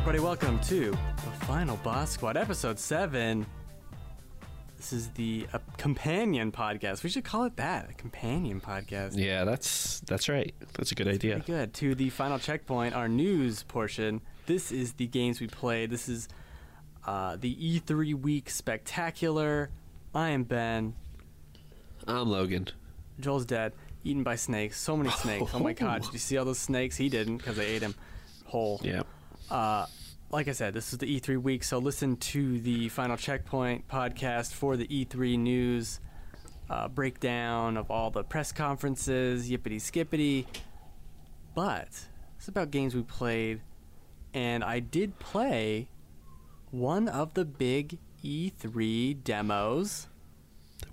everybody. Welcome to the Final Boss Squad, episode seven. This is the uh, companion podcast. We should call it that, a companion podcast. Yeah, that's that's right. That's a good idea. Pretty good. To the final checkpoint, our news portion. This is the games we played. This is uh, the E3 week spectacular. I am Ben. I'm Logan. Joel's dead, eaten by snakes. So many snakes. Oh my god! Did you see all those snakes? He didn't because they ate him whole. Yeah. Uh, like I said, this is the E3 week, so listen to the Final Checkpoint podcast for the E3 news uh, breakdown of all the press conferences, yippity skippity. But it's about games we played, and I did play one of the big E3 demos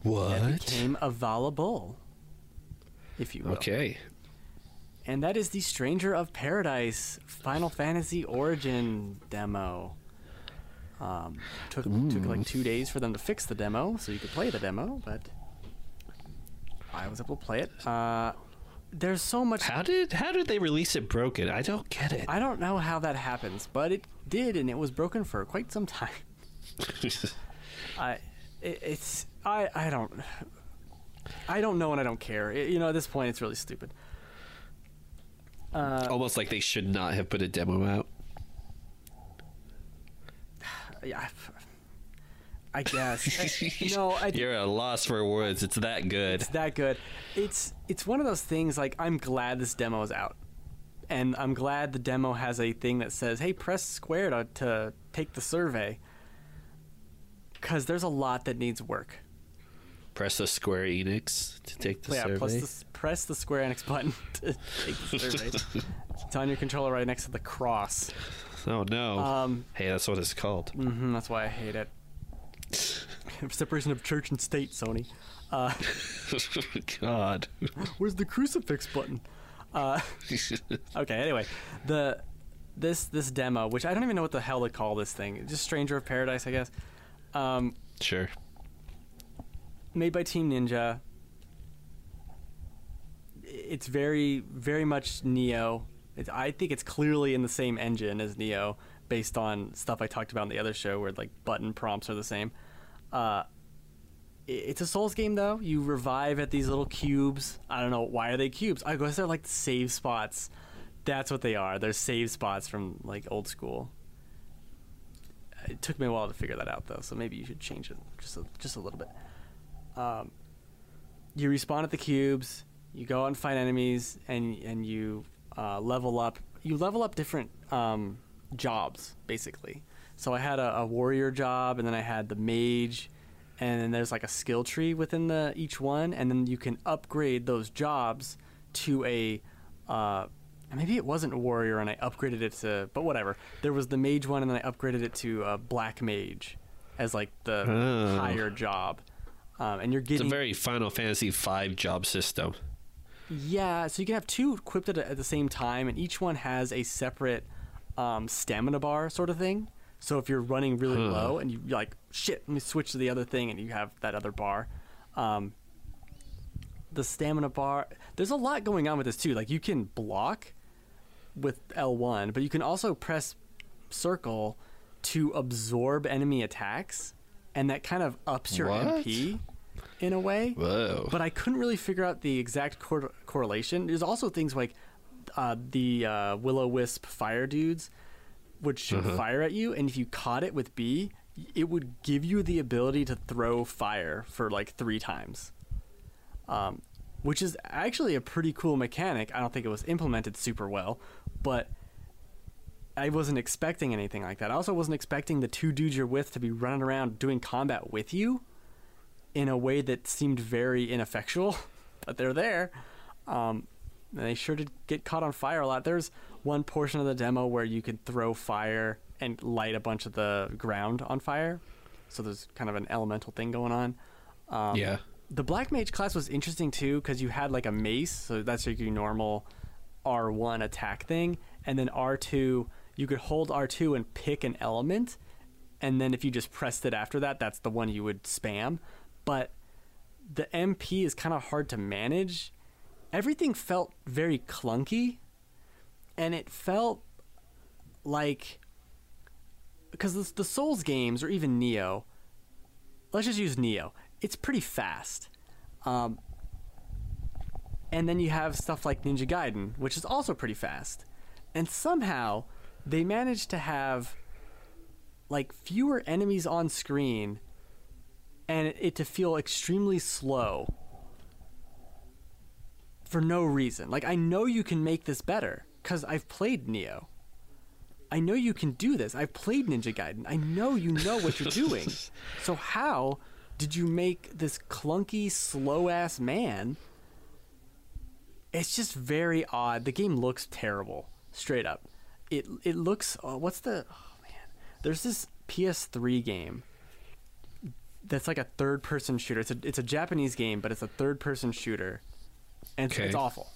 that What? became available, if you will Okay. And that is the Stranger of Paradise Final Fantasy Origin demo. Um, took took like two days for them to fix the demo, so you could play the demo, but I was able to play it. Uh, there's so much. How did how did they release it broken? I don't get it. I don't know how that happens, but it did, and it was broken for quite some time. I, it, it's I I don't. I don't know and I don't care. It- you know, at this point, it's really stupid. Uh, Almost like they should not have put a demo out. yeah, I- guess. I- no, I, You're at a loss for words. It's that good. it's that good. It's it's one of those things. Like I'm glad this demo is out, and I'm glad the demo has a thing that says, "Hey, press square to to take the survey," because there's a lot that needs work. Press the Square Enix to take the yeah, survey. plus the, press the Square Enix button to take the survey. it's on your controller right next to the cross. oh no. Um, hey, that's what it's called. hmm that's why I hate it. Separation of church and state, Sony. Uh, God. where's the crucifix button? Uh, okay. Anyway, the this this demo, which I don't even know what the hell to call this thing, just Stranger of Paradise, I guess. Um, sure. Made by Team Ninja. It's very very much Nioh. I think it's clearly in the same engine as Nioh, based on stuff I talked about in the other show, where like button prompts are the same. Uh, it's a Souls game though. You revive at these little cubes. I don't know why are they cubes. I guess they're like save spots. That's what they are. They're save spots from like old school. It took me a while to figure that out though, so maybe you should change it just a, just a little bit. Um, you respawn at the cubes. You go out and fight enemies, and and you uh, level up. You level up different um, jobs basically. So I had a, a warrior job, and then I had the mage, and then there's like a skill tree within the each one, and then you can upgrade those jobs to a. Uh, maybe it wasn't a warrior, and I upgraded it to. But whatever. There was the mage one, and then I upgraded it to a black mage, as like the Oh. higher job. Um, and you're It's a very Final Fantasy V job system. yeah, so you can have two equipped at, at the same time, and each one has a separate um, stamina bar sort of thing. So if you're running really Huh. low and you- you're like, shit, let me switch to the other thing, and you have that other bar. Um, the stamina bar, there's a lot going on with this too. Like you can block with L1, but you can also press circle to absorb enemy attacks, and that kind of ups your What? MP in a way Whoa. but I couldn't really figure out the exact cor- correlation. There's also things like uh, the uh, Willow Wisp fire dudes would shoot Uh-huh. fire at you, and if you caught it with B, it would give you the ability to throw fire for like three times. Um, which is actually a pretty cool mechanic. I don't think it was implemented super well, but I wasn't expecting anything like that. I also wasn't expecting the two dudes you're with to be running around doing combat with you in a way that seemed very ineffectual, but they're there. Um, and they sure did get caught on fire a lot. There's one portion of the demo where you can throw fire and light a bunch of the ground on fire. So there's kind of an elemental thing going on. Um, yeah. the black mage class was interesting too because you had like a mace, so that's like your normal R1 attack thing, and then R2 you could hold R2 and pick an element, and then if you just pressed it after that, that's the one you would spam. But the MP is kind of hard to manage. Everything felt very clunky, and it felt like because the, Souls games or even Nioh, let's just use Nioh. It's pretty fast. Um, and then you have stuff like Ninja Gaiden, which is also pretty fast. And somehow they managed to have like fewer enemies on screen and it, it to feel extremely slow for no reason. Like I know you can make this better cuz I've played Nioh. I know you can do this. I've played Ninja Gaiden. I know you know what you're doing. so how did you make this clunky, slow ass man? It's just very odd. The game looks terrible, straight up. It it looks. Oh, what's the? Oh man, there's this PS3 game that's like a third person shooter. It's a it's a Japanese game, but it's a third person shooter, and it's, it's awful.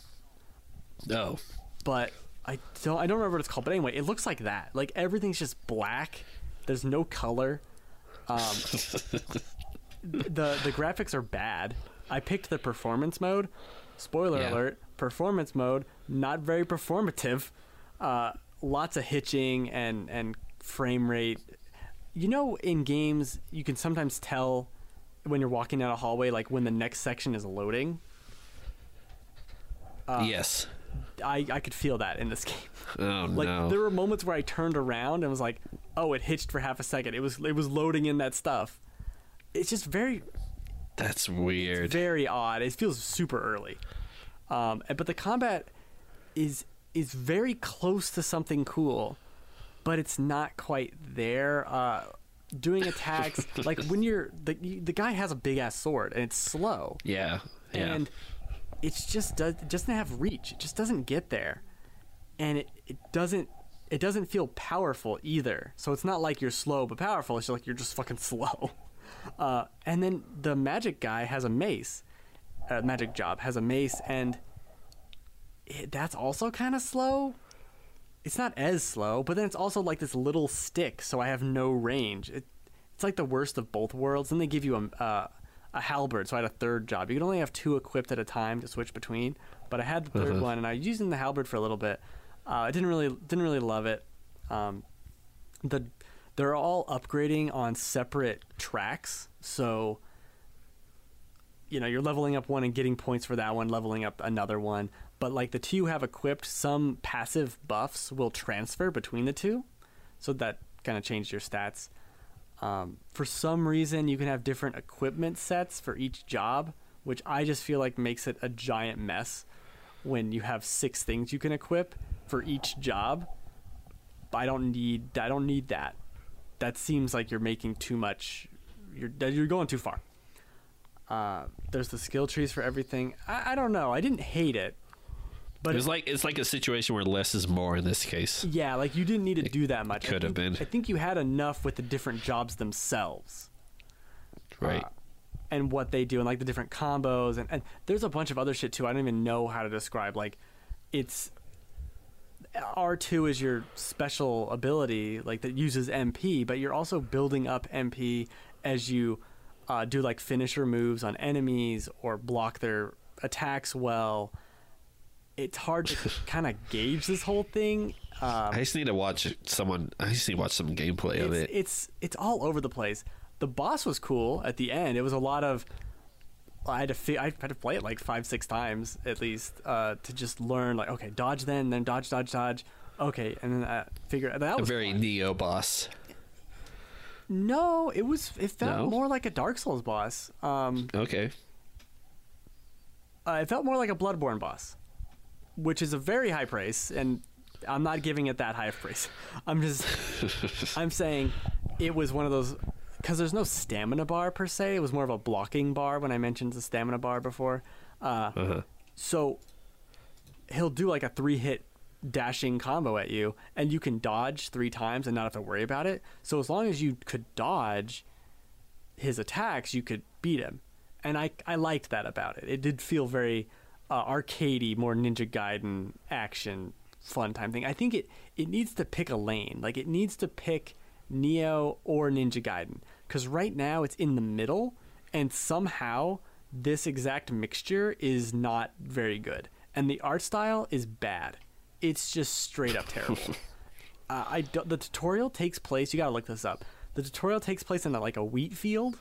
No. But I don't I don't remember what it's called. But anyway, it looks like that. Like everything's just black. There's no color. Um, the the graphics are bad. I picked the performance mode. Spoiler Yeah. alert: performance mode not very performative. Uh, lots of hitching and and frame rate. You know, in games, you can sometimes tell when you're walking down a hallway, like when the next section is loading. Uh, yes. I I could feel that in this game. Oh Like no. there were moments where I turned around and was like, "Oh, it hitched for half a second. It was it was loading in that stuff." It's just very That's weird. very odd. It feels super early. Um, but the combat is is very close to something cool, but it's not quite there. Uh, doing attacks like when you're the the guy has a big ass sword and it's slow yeah. Yeah. and it's just does it doesn't have reach. It just doesn't get there, and it, it doesn't it doesn't feel powerful either. So it's not like you're slow but powerful. It's just like you're just fucking slow. Uh, and then the magic guy has a mace. Uh, magic job has a mace, and it, that's also kind of slow. It's not as slow, but then it's also like this little stick, so I have no range. It, it's like the worst of both worlds. Then they give you a uh, a halberd, so I had a third job. You can only have two equipped at a time to switch between, but I had the 3rd Uh-huh. one, and I was using the halberd for a little bit. Uh, I didn't really didn't really love it. Um, the they're all upgrading on separate tracks, so you know you're leveling up one and getting points for that one, leveling up another one. But like the two you have equipped, some passive buffs will transfer between the two, so that kind of changed your stats. Um, for some reason, you can have different equipment sets for each job, which I just feel like makes it a giant mess when you have six things you can equip for each job. I don't need I don't need that. That seems like you're making too much. You're you're going too far. Uh, there's the skill trees for everything. I, I don't know. I didn't hate it, but it was like it's like a situation where less is more in this case. yeah, like you didn't need to do that much. I could have think- been. I think you had enough with the different jobs themselves. Right. uh, and what they do and like the different combos and, and there's a bunch of other shit too. I don't even know how to describe. Like it's R two is your special ability, like that uses MP, but you're also building up MP as you uh, do like finisher moves on enemies or block their attacks well. It's hard to kind of gauge this whole thing. Um, I just need to watch someone. I just need to watch some gameplay of it. it's it's all over the place. The boss was cool at the end. It was a lot of I had to fi- I had to play it like five six times at least uh, to just learn like okay dodge then then dodge dodge dodge okay and then uh, figure that was a very fun. Nioh boss. No it was it felt No? more like a Dark Souls boss. Um, Okay. uh, it felt more like a Bloodborne boss, which is a very high praise, and I'm not giving it that high of praise. I'm just, I'm saying it was one of those because there's no stamina bar per se. It was more of a blocking bar when I mentioned the stamina bar before. Uh, Uh-huh. so he'll do like a three hit dashing combo at you, and you can dodge three times and not have to worry about it. So as long as you could dodge his attacks, you could beat him. And I, I liked that about it. It did feel very uh, arcadey, more Ninja Gaiden action, fun time thing. I think it, it needs to pick a lane. Like it needs to pick Nioh or Ninja Gaiden. Because right now it's in the middle, and somehow this exact mixture is not very good. And the art style is bad. It's just straight up terrible. Uh, I don't, the tutorial takes place. You gotta look this up. The tutorial takes place in a, like a wheat field,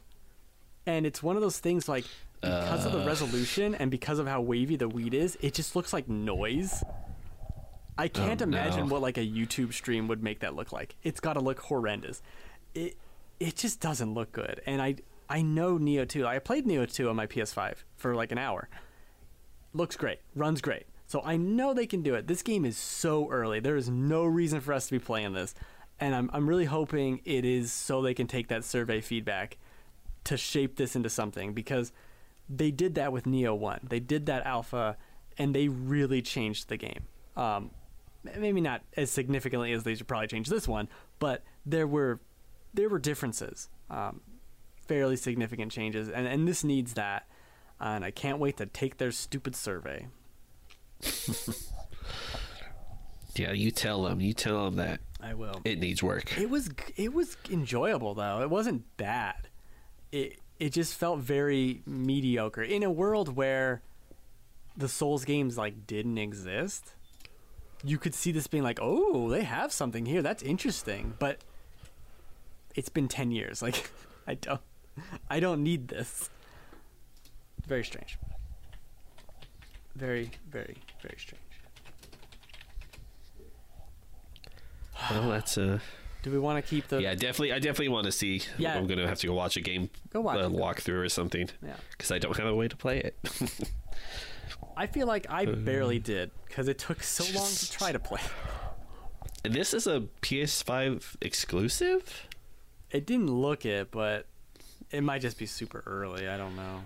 and it's one of those things like because of the resolution and because of how wavy the wheat is, it just looks like noise. I can't Oh, imagine no. what like a YouTube stream would make that look like. It's got to look horrendous. It it just doesn't look good. And I I know Nioh 2. I played Nioh 2 on my PS5 for like an hour. Looks great. Runs great. So I know they can do it. This game is so early. There is no reason for us to be playing this. And I'm I'm really hoping it is so they can take that survey feedback to shape this into something because they did that with Nioh 1. They did that alpha and they really changed the game. Um, maybe not as significantly as they should probably change this one, but there were there were differences, um, fairly significant changes, and and this needs that. And I can't wait to take their stupid survey. Yeah, you tell them. You tell them that I will. it needs work. It was it was enjoyable though. It wasn't bad. It it just felt very mediocre in a world where the Souls games like didn't exist. You could see this being like, "Oh, they have something here. That's interesting." But it's been 10 years. Like I don't I don't need this. Very strange. Very very very strange. Well, that's uh Do we want to keep the yeah, definitely. I definitely want to see. Yeah. I'm gonna have to go watch a game, Go watch a it. walkthrough or something, Yeah. because I don't have a way to play it. I feel like I barely did because it took so long to try to play. This is a PS5 exclusive. It didn't look it, but it might just be super early. I don't know.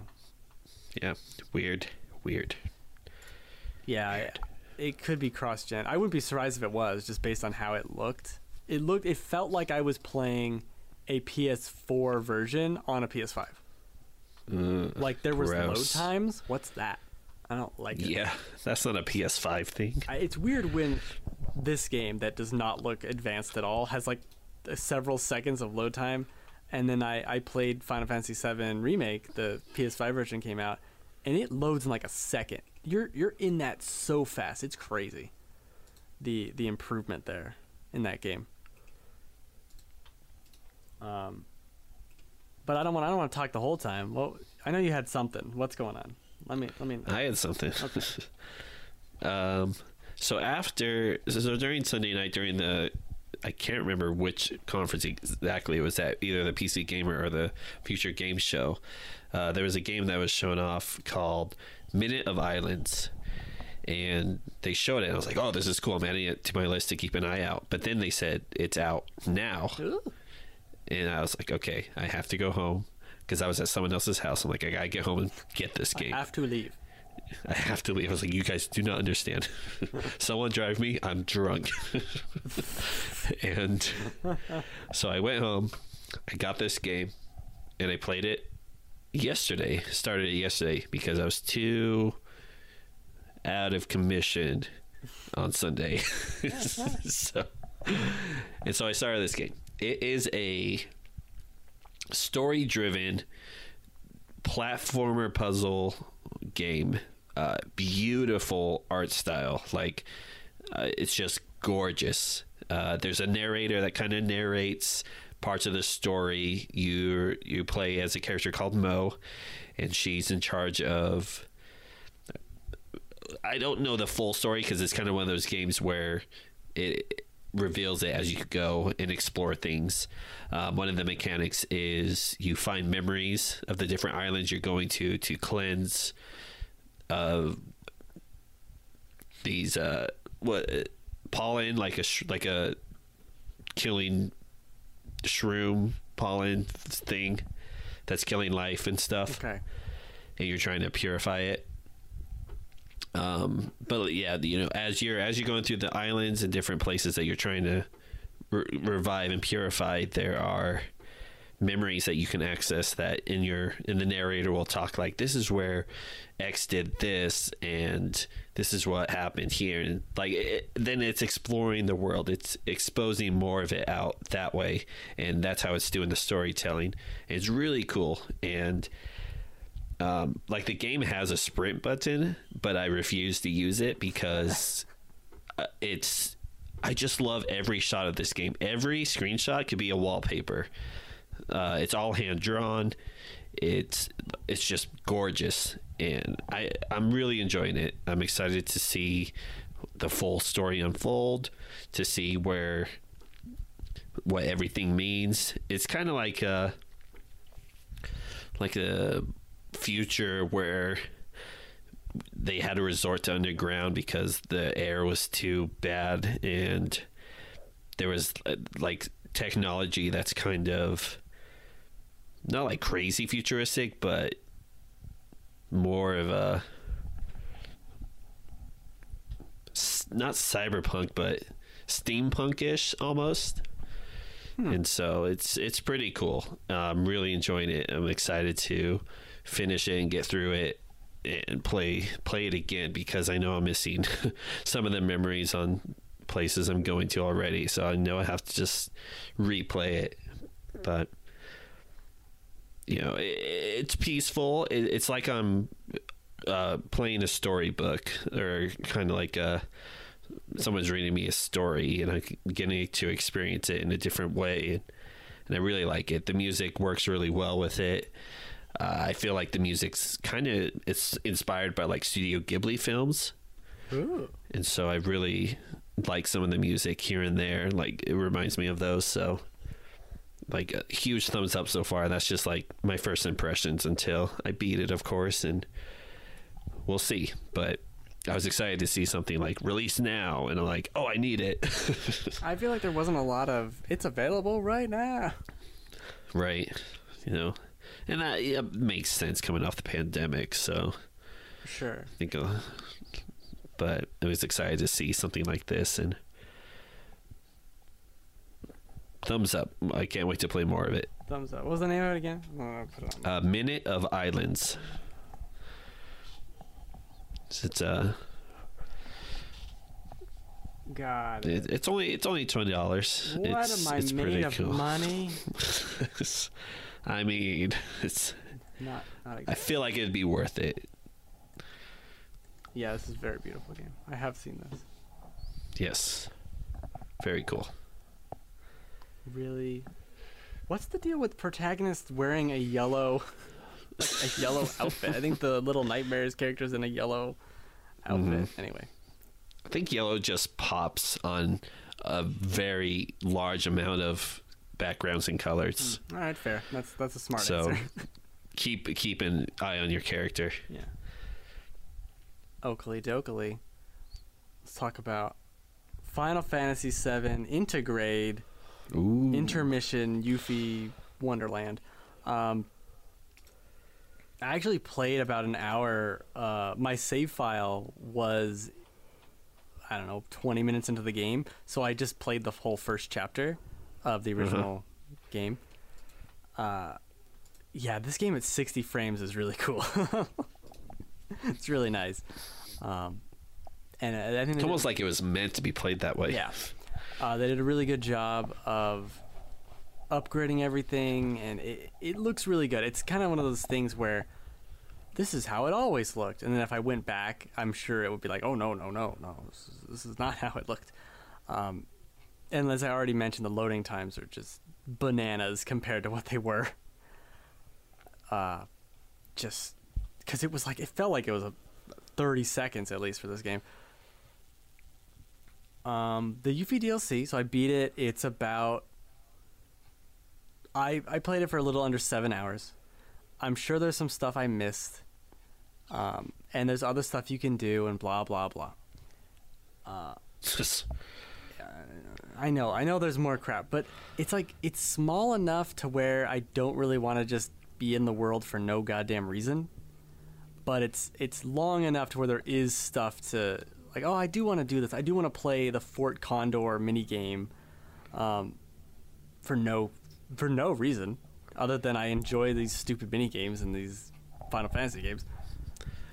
Yeah, weird, weird. Yeah, I- it could be cross gen. I wouldn't be surprised if it was, just based on how it looked. It looked. It felt like I was playing a PS4 version on a PS5. Uh, Like there was load times. What's that? I don't like it. yeah, that's not a PS5 thing. I, it's weird when this game that does not look advanced at all has like several seconds of load time and then I, I played final fantasy 7 remake the ps5 version came out and it loads in like a second you're you're in that so fast. It's crazy. The the improvement there in that game. Um but i don't want i don't want to talk the whole time. Well i know you had something. What's going on? Let me let me I had something. um, so after, so during Sunday night, during the, I can't remember which conference exactly it was at, either the PC Gamer or the Future Game Show. Uh, there was a game that was shown off called Minute of Islands. And they showed it. And I was like, "Oh, this is cool. I'm adding it to my list to keep an eye out." But then they said it's out now, Ooh. and I was like, "Okay, I have to go home." Because I was at someone else's house. I'm like, I gotta get home and get this game. i have to leave I have to leave. I was like, you guys do not understand. Someone drive me. I'm drunk. and so I went home. I got this game and I played it yesterday. Started it yesterday because I was too out of commission on Sunday. so, and so I started this game. It is a story driven platformer puzzle game. Uh, beautiful art style. Like, uh, it's just gorgeous. Uh, there's a narrator that kind of narrates parts of the story. You you play as a character called Mo, and she's in charge of. I don't know the full story because it's kind of one of those games where it reveals it as you go and explore things. Um, one of the mechanics is you find memories of the different islands you're going to to cleanse uh, these uh, what pollen like a like a killing shroom pollen thing that's killing life and stuff okay and you're trying to purify it. Um, but yeah, you know, as you're as you're going through the islands and different places that you're trying to re- revive and purify, there are memories that you can access that in your in the narrator will talk like this is where X did this and this is what happened here and like it, then it's exploring the world it's exposing more of it out that way and that's how it's doing the storytelling it's really cool and um, like the game has a sprint button, but I refuse to use it because uh, it's I just love every shot of this game. Every screenshot could be a wallpaper. Uh, it's all hand drawn. It's it's just gorgeous, and I I'm really enjoying it. I'm excited to see the full story unfold, to see where what everything means. It's kind of like a like a future where they had to resort to underground because the air was too bad and there was uh, like technology that's kind of not like crazy futuristic but more of a not cyberpunk but steampunkish almost hmm. and so it's it's pretty cool i'm really enjoying it i'm excited to finish it and get through it and play play it again because I know I'm missing some of the memories on places I'm going to already. So I know I have to just replay it. But you know, it, it's peaceful. It, it's like I'm uh, playing a storybook or kind of like a someone's reading me a story and I'm getting to experience it in a different way. And I really like it. The music works really well with it. Uh, I feel like the music's kind of it's inspired by like Studio Ghibli films, Ooh. and so I really like some of the music here and there. Like it reminds me of those. So, like a huge thumbs up so far. That's just like my first impressions until I beat it, of course, and we'll see. But I was excited to see something like release now, and I'm like, oh, I need it. I feel like there wasn't a lot of it's available right now. right? You know, and that yeah, makes sense coming off the pandemic. So. Sure. I think, uh, but I was excited to see something like this and thumbs up. I can't wait to play more of it. Thumbs up. What was the name of it again? Oh, I'll it. A minute of islands. It's uh, God. It. it, it's only it's only twenty dollars. What it's, am I it's made pretty of cool. money? I mean, it's. Not, not I feel like it'd be worth it. Yeah, this is a very beautiful game. I have seen this. Yes, very cool. Really. What's the deal with protagonists wearing a yellow, like a yellow outfit? I think the Little Nightmares character's in a yellow outfit. Mm-hmm. Anyway, I think yellow just pops on a very large amount of backgrounds and colors. Mm, all right, fair. That's that's a smart so answer. keep keep an eye on your character. Yeah. Oakley dokley. Let's talk about Final Fantasy VII Intergrade Ooh. Intermission Yuffie Wonderland. Um, I actually played about an hour. Uh, my save file was, I don't know, 20 minutes into the game. So I just played the whole first chapter of the original game. Uh, yeah, this game at 60 frames is really cool. it's really nice. Um, and I I think it's almost like it was meant to be played that way. yeah. Uh, they did a really good job of upgrading everything, and it, it looks really good. It's kind of one of those things where this is how it always looked. And then if I went back, I'm sure it would be like, oh, no, no, no, no. This is, this is not how it looked. Um, and as I already mentioned, the loading times are just bananas compared to what they were. Uh, just because it was like, it felt like it was a 30 seconds at least for this game. Um, the Yuffie DLC, so I beat it. It's about. I I played it for a little under seven hours. I'm sure there's some stuff I missed, um, and there's other stuff you can do, and blah blah blah. Uh, Just- I know, I know. There's more crap, but it's like it's small enough to where I don't really want to just be in the world for no goddamn reason. But it's it's long enough to where there is stuff to like. Oh, I do want to do this. I do want to play the Fort Condor mini game, um, for no for no reason other than I enjoy these stupid mini games and these Final Fantasy games.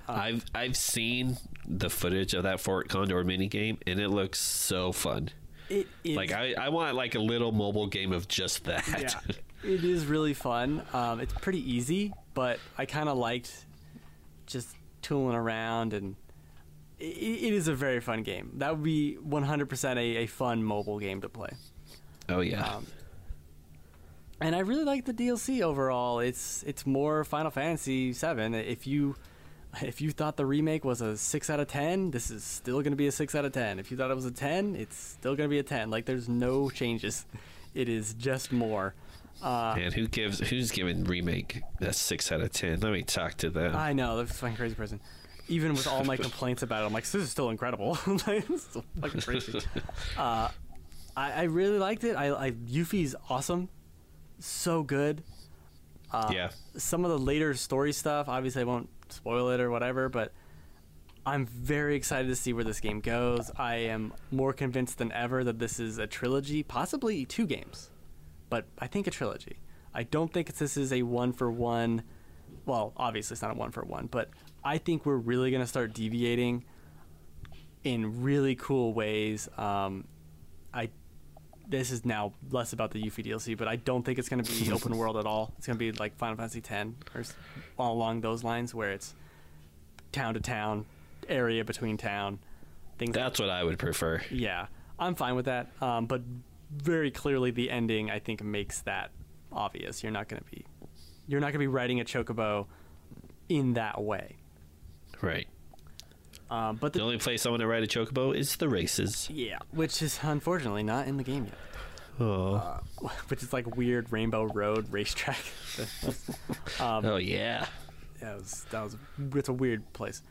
I've I've seen the footage of that Fort Condor minigame and it looks so fun. It is Like I, I want like a little mobile game of just that. yeah, it is really fun. Um, it's pretty easy, but I kind of liked just tooling around, and it, it is a very fun game. That would be 100% a, a fun mobile game to play. Oh yeah. Um, and I really like the DLC overall. It's it's more Final Fantasy VII. If you if you thought the remake was a six out of ten, this is still going to be a six out of ten. If you thought it was a ten, it's still going to be a ten. Like there's no changes. It is just more. Uh, Man, who gives who's giving remake a six out of ten? Let me talk to them. I know, that's a fucking crazy person. Even with all my complaints about it, I'm like, this is still incredible. it's still fucking crazy. Uh, I, I really liked it. I, I Yuffie's awesome, so good. Uh, yeah. Some of the later story stuff, obviously, I won't spoil it or whatever, but I'm very excited to see where this game goes. I am more convinced than ever that this is a trilogy, possibly two games, but I think a trilogy. I don't think this is a one for one. Well, obviously, it's not a one for one, but I think we're really going to start deviating in really cool ways. Um, I this is now less about the Yuffie DLC, but I don't think it's going to be open world at all. It's going to be like Final Fantasy X or all along those lines, where it's town to town, area between town, things. That's what I would prefer. yeah, I'm fine with that. Um, but very clearly, the ending I think makes that obvious. You're not going to be, you're not going to be riding a chocobo in that way. Right. Um, but The the, only place I want to ride a chocobo is the races. yeah, which is unfortunately not in the game yet. Oh. which is like weird Rainbow Road racetrack. um, oh yeah. yeah, it was, that was it's a weird place.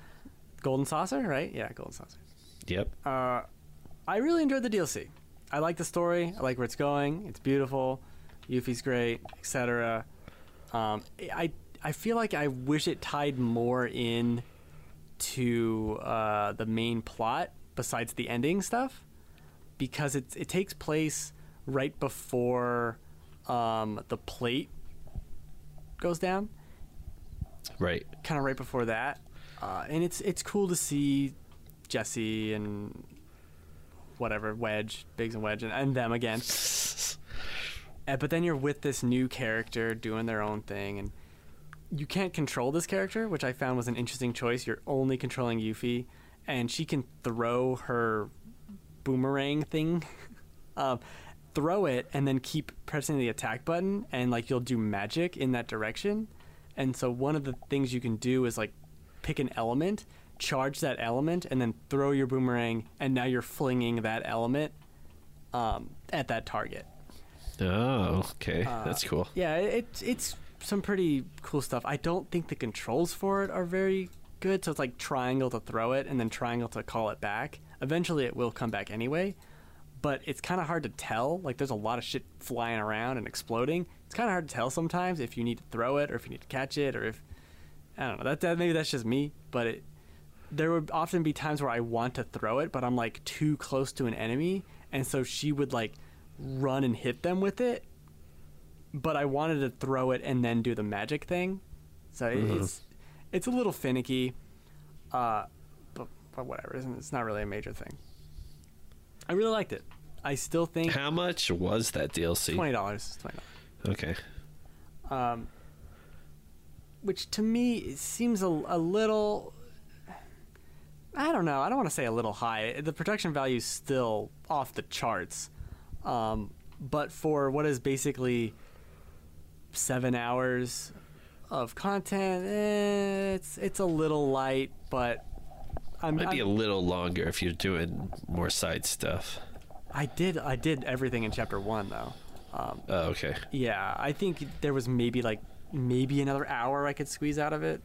Golden Saucer, right? Yeah, Golden Saucer. Yep. Uh, I really enjoyed the DLC. I like the story. I like where it's going. It's beautiful. Yuffie's great, etc. Um, I I feel like I wish it tied more in to uh, the main plot besides the ending stuff, because it it takes place right before um, the plate goes down Right. kind of right before that, uh, and it's it's cool to see Jesse and whatever Wedge, Biggs and Wedge, and, and them again. Uh, but then you're with this new character doing their own thing, and you can't control this character, which I found was an interesting choice. You're only controlling Yuffie, and she can throw her boomerang thing, um, throw it, and then keep pressing the attack button, and like you'll do magic in that direction. And so one of the things you can do is like pick an element, charge that element, and then throw your boomerang, and now you're flinging that element um, at that target. Oh, okay. Uh, That's cool. Yeah, it's it's some pretty cool stuff. I don't think the controls for it are very good. So it's like triangle to throw it and then triangle to call it back. Eventually, it will come back anyway, but it's kind of hard to tell. Like there's a lot of shit flying around and exploding. It's kind of hard to tell sometimes if you need to throw it or if you need to catch it or if I don't know. That, that maybe that's just me, but it there would often be times where I want to throw it, but I'm like too close to an enemy, and so she would like run and hit them with it. But I wanted to throw it and then do the magic thing, so it- Mhm. it's it's a little finicky. Uh, but but whatever, it's- it's not really a major thing. I really liked it. I still think How much was that DLC? twenty dollars. Twenty Okay. dollars. Um, which to me seems a, a little I don't know. I don't want to say a little high. The production value is still off the charts. Um, but for what is basically seven hours of content, eh, it's it's a little light. But I'm, Might be a I'm- little longer if you're doing more side stuff. I did I did everything in chapter one though. Um, Oh, okay. Yeah, I think there was maybe like maybe another hour I could squeeze out of it.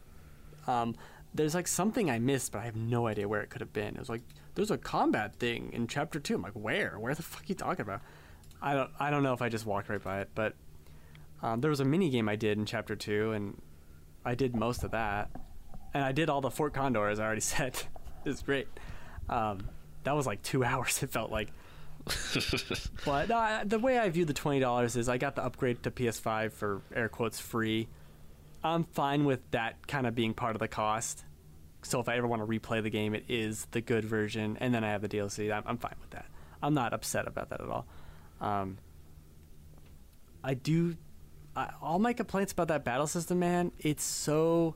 Um, there's like something I missed, but I have no idea where it could have been. It was like there's a combat thing in chapter two. I'm like, where? Where the fuck are you talking about? I don't I don't know if I just walked right by it, but um, there was a mini game I did in chapter two, and I did most of that, and I did all the Fort Condor as I already said. it was great. Um, that was like two hours. It felt like. But I, the way I view the twenty dollars is I got the upgrade to PS5 for air quotes free. I'm fine with that kind of being part of the cost. So if I ever want to replay the game, it is the good version, and then I have the DLC. I'm, I'm fine with that. I'm not upset about that at all. Um, I do. I, all my complaints about that battle system, man, it's so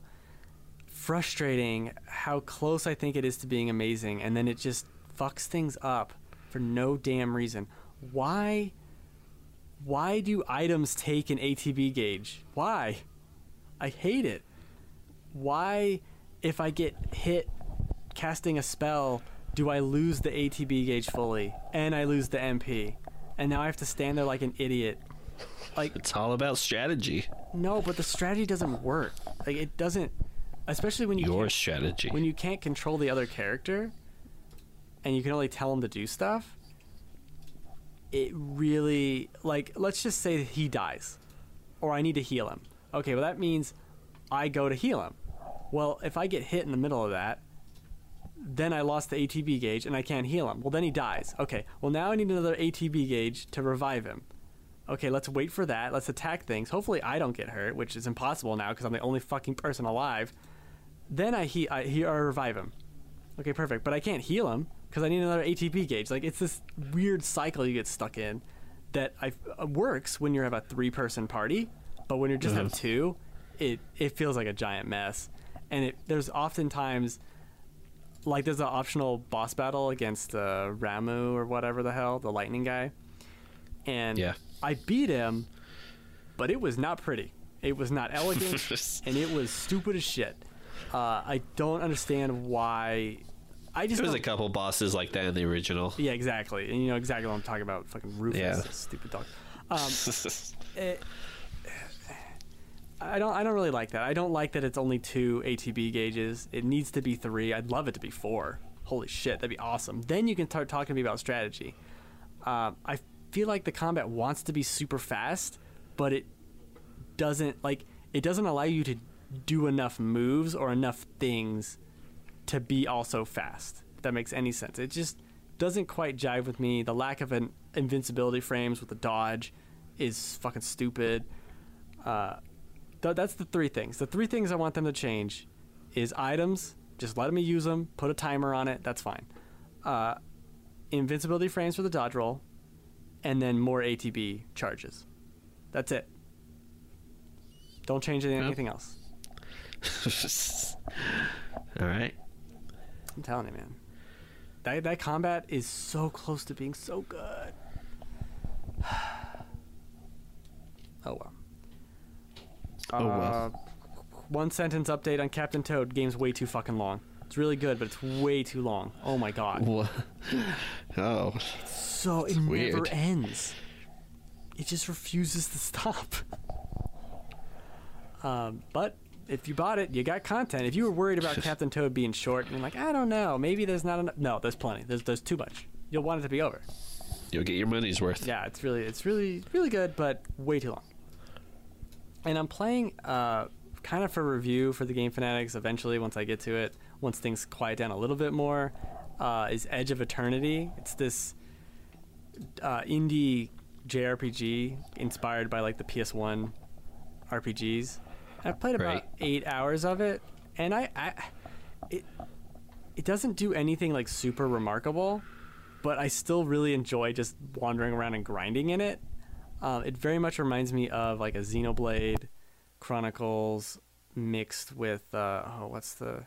frustrating how close I think it is to being amazing, and then it just fucks things up for no damn reason. Why? Why do items take an ATB gauge? Why? I hate it. Why, if I get hit casting a spell, do I lose the ATB gauge fully and I lose the MP? And now I have to stand there like an idiot. Like It's all about strategy. no, but the strategy doesn't work. Like it doesn't, especially when you Your strategy. when you can't control the other character, and you can only tell him to do stuff. It really like let's just say he dies, or I need to heal him. Okay, well that means I go to heal him. Well, if I get hit in the middle of that, then I lost the ATB gauge and I can't heal him. Well, then he dies. Okay, well now I need another ATB gauge to revive him. Okay, let's wait for that. Let's attack things. Hopefully, I don't get hurt, which is impossible now because I'm the only fucking person alive. Then I he I he or revive him. Okay, perfect. But I can't heal him because I need another ATB gauge. Like it's this weird cycle you get stuck in that I uh, works when you have a three-person party, but when you just have two, it it feels like a giant mess. And it there's oftentimes like there's an optional boss battle against uh, Ramuh or whatever the hell, the lightning guy, and Yeah. I beat him, but it was not pretty. It was not elegant, and it was stupid as shit. Uh, I don't understand why. I just There was a couple bosses like that in the original. yeah, exactly, and you know exactly what I'm talking about. Fucking Rufus, Yeah. stupid dog. Um, it, I don't. I don't really like that. I don't like that it's only two ATB gauges. It needs to be three. I'd love it to be four. Holy shit, that'd be awesome. Then you can start talking to me about strategy. Um, I feel like the combat wants to be super fast, but it doesn't like it doesn't allow you to do enough moves or enough things to be also fast. If that makes any sense. It just doesn't quite jive with me. The lack of an invincibility frames with the dodge is fucking stupid. Uh, th- that's the three things. The three things I want them to change is items. Just let me use them. Put a timer on it. That's fine. Uh, invincibility frames for the dodge roll, and then more ATB charges. That's it. Don't change anything, anything else. All right. I'm telling you, man. That that combat is so close to being so good. oh well. Oh, well. Uh, one sentence update on Captain Toad. Game's way too fucking long. It's really good, but it's way too long. Oh my god. What? Oh, So it never ends. It just refuses to stop. Um, but if you bought it, you got content. If you were worried about Captain Toad being short, and you're like, I don't know, maybe there's not enough. No, there's plenty. There's there's too much. You'll want it to be over. you'll get your money's worth. Yeah, it's really it's really really good, but way too long. And I'm playing uh, kind of for review for the Game Fanatics. Eventually, once I get to it, once things quiet down a little bit more, uh, is Edge of Eternity. It's this uh, indie JRPG inspired by like the PS1 RPGs. I've played about Right. eight hours of it, and I, I it it doesn't do anything like super remarkable, but I still really enjoy just wandering around and grinding in it. Um, it very much reminds me of like a Xenoblade Chronicles mixed with uh, oh, what's the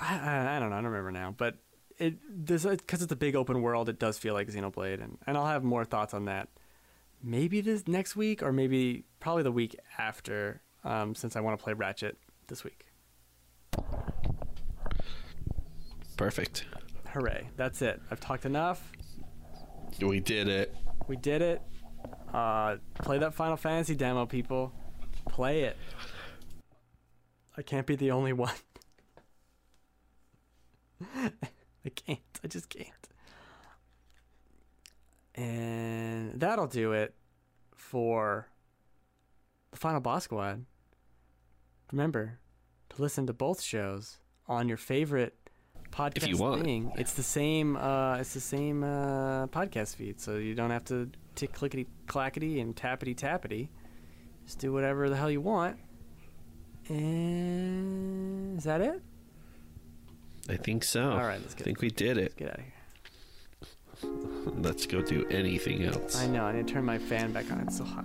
I, I, don't know, I don't remember now, but it there's because it's a big open world, it does feel like Xenoblade, and and I'll have more thoughts on that maybe this next week or maybe probably the week after, um, since I want to play Ratchet this week. Perfect. Hooray! That's it. I've talked enough. We did it. We did it. Uh, play that Final Fantasy demo, people. Play it. I can't be the only one. I can't. I just can't. And that'll do it for the Final Boss Squad. Remember to listen to both shows on your favorite podcast If you want. thing. It's the same. Uh, it's the same uh, podcast feed, so you don't have to tick clickety clackety and tappity tappity. Just do whatever the hell you want. And is that it? I think so. All right, let's get. I think we did it. get out of here. Let's go do anything else. I know. I need to turn my fan back on. It's so hot.